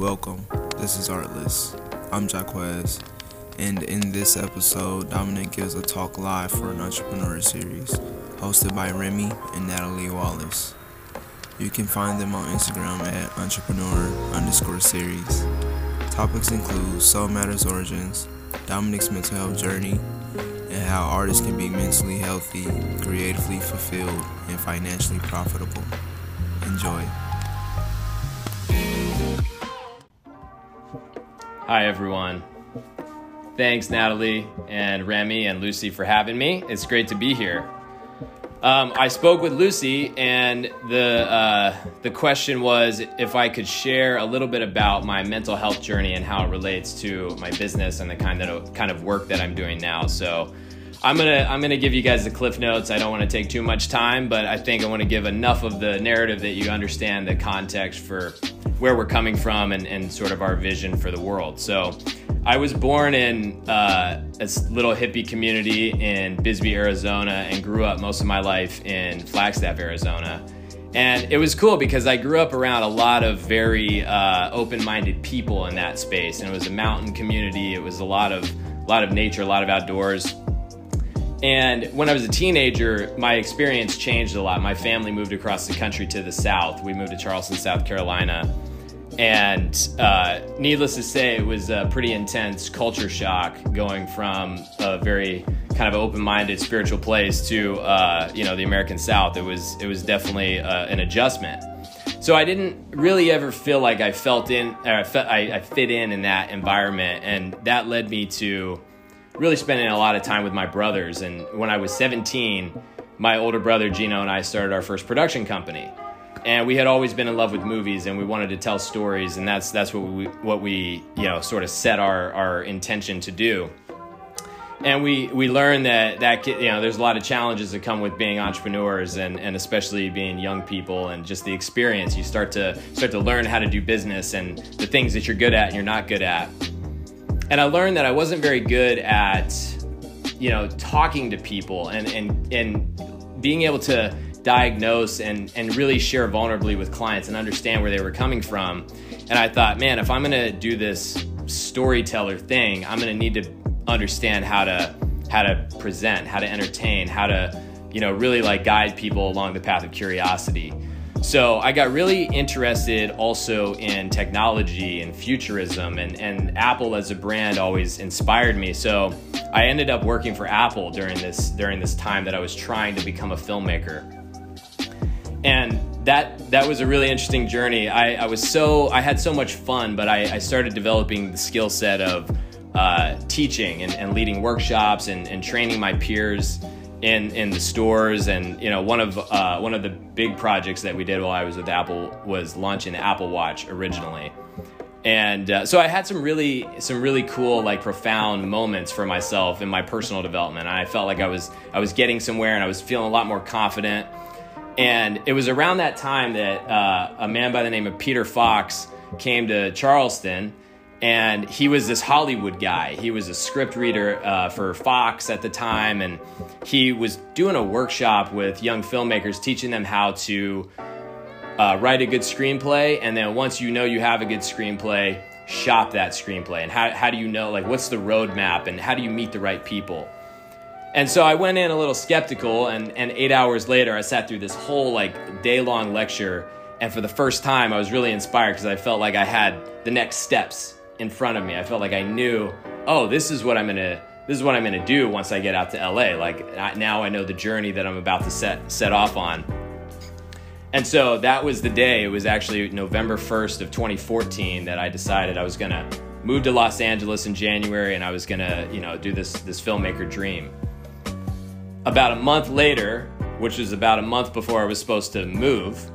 Welcome. This is Artless. I'm Jaquez, and in this episode, Dominic gives a talk live for an entrepreneur series hosted by Remy and Natalie Wallace. You can find them on Instagram at entrepreneur underscore series. Topics include Soulmatter's Origins, Dominic's mental health journey, and how artists can be mentally healthy, creatively fulfilled, and financially profitable. Enjoy. Hi, everyone. Thanks, Natalie and Remy and Lucy, for having me. It's great to be here. Um, I spoke with Lucy, and the uh, the question was if I could share a little bit about my mental health journey and how it relates to my business and the kind of kind of work that I'm doing now. So, I'm gonna I'm gonna give you guys the cliff notes. I don't want to take too much time, but I think I want to give enough of the narrative that you understand the context for where we're coming from and, and sort of our vision for the world. So. I was born in uh, a little hippie community in Bisbee, Arizona, and grew up most of my life in Flagstaff, Arizona. And it was cool because I grew up around a lot of very uh, open-minded people in that space, and it was a mountain community. It was a lot of a lot of nature, a lot of outdoors. And when I was a teenager, my experience changed a lot. My family moved across the country to the south. We moved to Charleston, South Carolina and uh, needless to say, it was a pretty intense culture shock going from a very kind of open-minded spiritual place to uh, you know the American South. It was it was definitely uh, an adjustment. So I didn't really ever feel like I felt in I, felt, I, I fit in in that environment, and that led me to really spending a lot of time with my brothers. And when I was 17, my older brother Gino and I started our first production company. And we had always been in love with movies and we wanted to tell stories. And that's that's what we what we you know sort of set our our intention to do. And we we learned that that you know there's a lot of challenges that come with being entrepreneurs and and especially being young people and just the experience. You start to start to learn how to do business and the things that you're good at and you're not good at and I learned that I wasn't very good at you know talking to people and and and being able to diagnose and, and really share vulnerably with clients and understand where they were coming from. And I thought, man, if I'm gonna do this storyteller thing, I'm gonna need to understand how to how to present, how to entertain, how to, you know, really like guide people along the path of curiosity. So I got really interested also in technology and futurism and, and Apple as a brand always inspired me. So I ended up working for Apple during this during this time that I was trying to become a filmmaker and that that was a really interesting journey. I, I was so I had so much fun, but I, I started developing the skill set of uh, teaching and, and, leading workshops and, and, training my peers in in the stores. And you know, one of uh, one of the big projects that we did while I was with Apple was launching the Apple Watch originally. And uh, so I had some really some really cool like profound moments for myself in my personal development. I felt like I was I was getting somewhere and I was feeling a lot more confident and it was around that time that uh, a man by the name of Peter Fox came to Charleston. And he was this Hollywood guy. He was a script reader uh, for Fox at the time. And he was doing a workshop with young filmmakers, teaching them how to uh, write a good screenplay. And then once you know you have a good screenplay, shop that screenplay. And how, how do you know, like, what's the roadmap and how do you meet the right people? And so I went in a little skeptical, and, and eight hours later, I sat through this whole like day long lecture. And for the first time, I was really inspired because I felt like I had the next steps in front of me. I felt like I knew, oh, this is what I'm gonna, this is what I'm gonna do once I get out to LA. Like now I know the journey that I'm about to set set off on. And so that was the day. It was actually November 1st of 2014 that I decided I was gonna move to Los Angeles in January, and I was gonna, you know, do this this filmmaker dream. About a month later, which was about a month before I was supposed to move,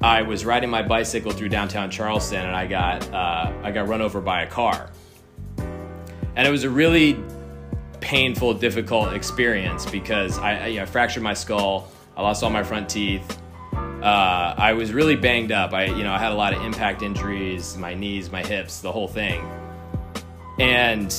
I was riding my bicycle through downtown Charleston and I got uh, I got run over by a car, and it was a really painful, difficult experience because I, I, you know, fractured my skull, I lost all my front teeth. Uh, I was really banged up. I you know I had a lot of impact injuries, my knees, my hips, the whole thing, and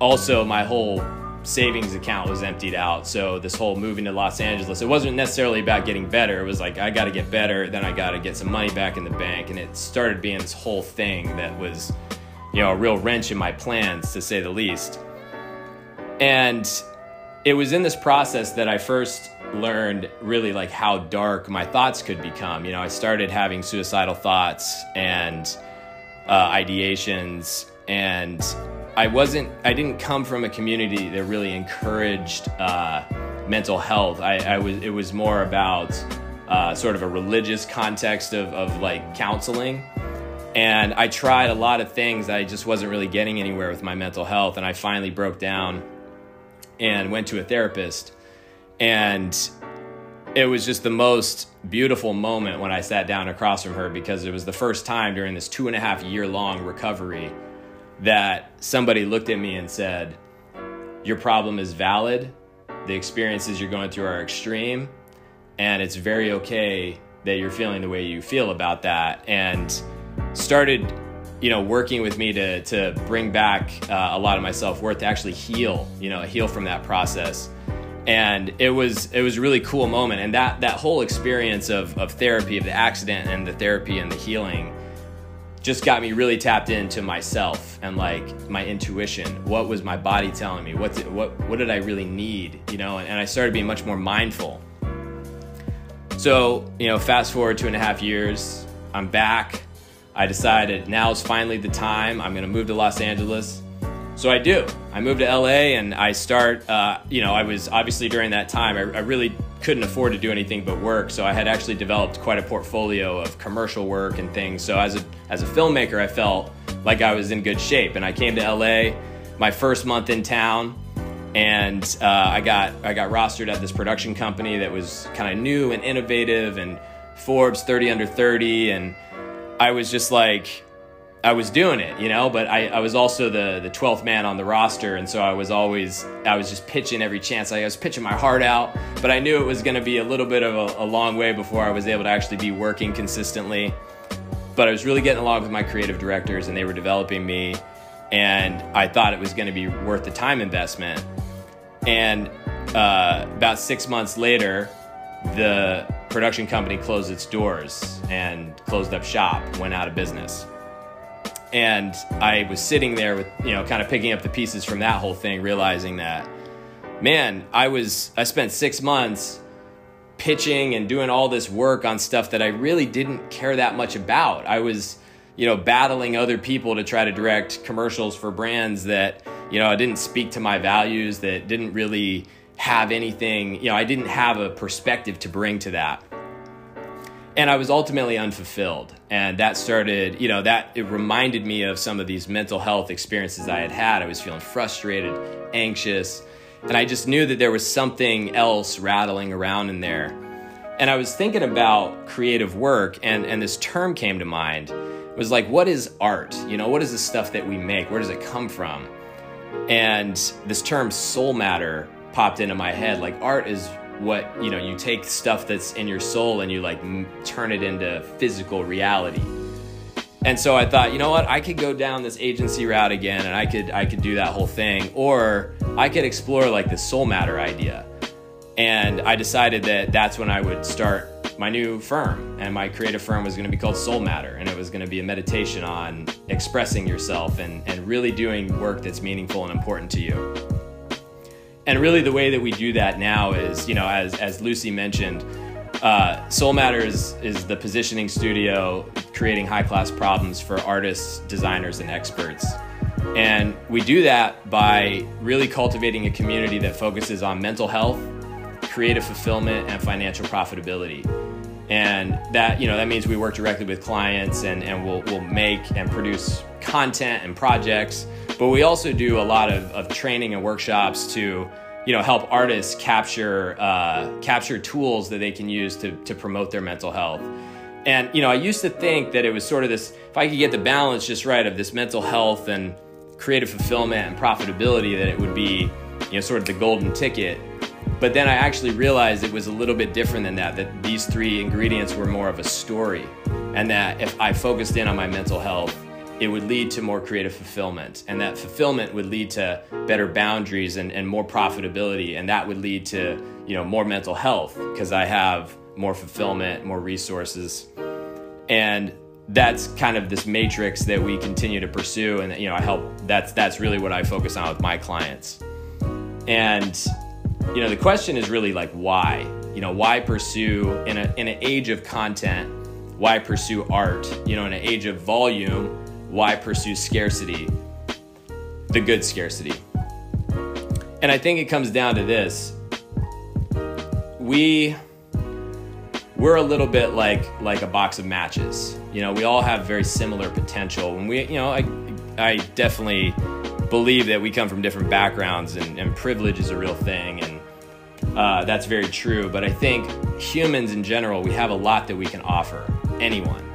also my whole savings account was emptied out. So this whole moving to Los Angeles, it wasn't necessarily about getting better. It was like I got to get better, then I got to get some money back in the bank, and it started being this whole thing that was, you know, a real wrench in my plans to say the least. And it was in this process that I first learned really like how dark my thoughts could become. You know, I started having suicidal thoughts and uh, ideations and I wasn't, I didn't come from a community that really encouraged uh, mental health. I, I, was, it was more about uh, sort of a religious context of, of like counseling. And I tried a lot of things. I just wasn't really getting anywhere with my mental health. And I finally broke down and went to a therapist. And it was just the most beautiful moment when I sat down across from her because it was the first time during this two and a half year long recovery that somebody looked at me and said, Your problem is valid. The experiences you're going through are extreme. And it's very okay that you're feeling the way you feel about that. And started, you know, working with me to, to bring back uh, a lot of my self worth to actually heal, you know, heal from that process. And it was it was a really cool moment. And that that whole experience of, of therapy, of the accident and the therapy and the healing just got me really tapped into myself and like my intuition. What was my body telling me? What did, what what did I really need? You know, and, and I started being much more mindful. So you know, fast forward two and a half years, I'm back. I decided now is finally the time. I'm gonna move to Los Angeles. So I do. I moved to LA and I start. Uh, you know, I was obviously during that time. I, I really couldn't afford to do anything but work. So I had actually developed quite a portfolio of commercial work and things. So as a as a filmmaker, I felt like I was in good shape. And I came to LA, my first month in town, and uh, I got I got rostered at this production company that was kind of new and innovative and Forbes 30 under 30, and I was just like I was doing it, you know, but I, I was also the the twelfth man on the roster, and so I was always I was just pitching every chance. I was pitching my heart out, but I knew it was going to be a little bit of a, a, long way before I was able to actually be working consistently. But I was really getting along with my creative directors, and they were developing me, and I thought it was going to be worth the time investment. And uh, about six months later, the production company closed its doors and closed up shop, went out of business and I was sitting there with, you know, kind of picking up the pieces from that whole thing, realizing that, man, I was, I spent six months pitching and doing all this work on stuff that I really didn't care that much about. I was, you know, battling other people to try to direct commercials for brands that, you know, I didn't speak to my values, that didn't really have anything, you know, I didn't have a perspective to bring to that and I was ultimately unfulfilled. And that started, you know, that it reminded me of some of these mental health experiences I had had. I was feeling frustrated, anxious, and I just knew that there was something else rattling around in there. And I was thinking about creative work, and, and this term came to mind. It was like, what is art? You know, what is the stuff that we make? Where does it come from? And this term soul matter popped into my head. Like, art is what you know you take stuff that's in your soul and you like m- turn it into physical reality. And so i thought you know what? I could go down this agency route again and i could i could do that whole thing. Or i could explore like the soul matter idea. And i decided that that's when i would start my new firm. And my creative firm was going to be called Soulmatter. And it was going to be a meditation on expressing yourself and, and really doing work that's meaningful and important to you and really the way that we do that now is you know as as lucy mentioned uh, soul matters is the positioning studio creating high class problems for artists designers and experts. And we do that by really cultivating a community that focuses on mental health creative fulfillment and financial profitability. And that you know that means we work directly with clients and, and we'll, we'll make and produce content and projects but we also do a lot of, of training and workshops to you know help artists capture uh, capture tools that they can use to, to promote their mental health. And you know i used to think that it was sort of this if i could get the balance just right of this mental health and creative fulfillment and profitability that it would be you know sort of the golden ticket. But then i actually realized it was a little bit different than that that these three ingredients were more of a story and that if i focused in on my mental health it would lead to more creative fulfillment. And that fulfillment would lead to better boundaries and, and more profitability. And that would lead to, you know, more mental health because I have more fulfillment, more resources. And that's kind of this matrix that we continue to pursue. And, you know, I help, that's, that's really what I focus on with my clients. And, you know, the question is really like, why? You know, why pursue in, a, in an age of content? Why pursue art? You know, in an age of volume, why pursue scarcity? The good scarcity. And I think it comes down to this. We we're a little bit like like a box of matches. You know, we all have very similar potential. And we, you know, I I definitely believe that we come from different backgrounds and, and privilege is a real thing and uh, that's very true. But I think humans in general, we have a lot that we can offer anyone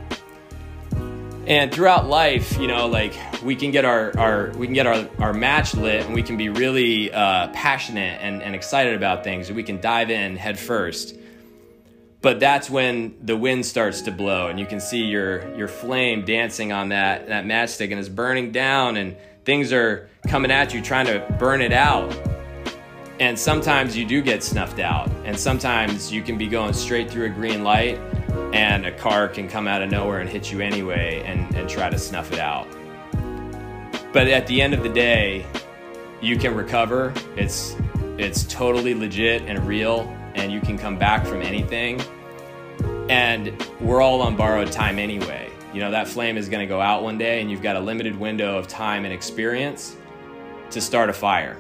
and throughout life you know like we can get our, our we can get our, our match lit and we can be really uh, passionate and, and excited about things we can dive in head first. But that's when the wind starts to blow and you can see your your flame dancing on that that matchstick and it's burning down and things are coming at you trying to burn it out. And sometimes you do get snuffed out and sometimes you can be going straight through a green light and a car can come out of nowhere and hit you anyway and, and try to snuff it out. But at the end of the day, you can recover. It's it's totally legit and real and you can come back from anything. And we're all on borrowed time anyway. You know, that flame is going to go out one day and you've got a limited window of time and experience to start a fire.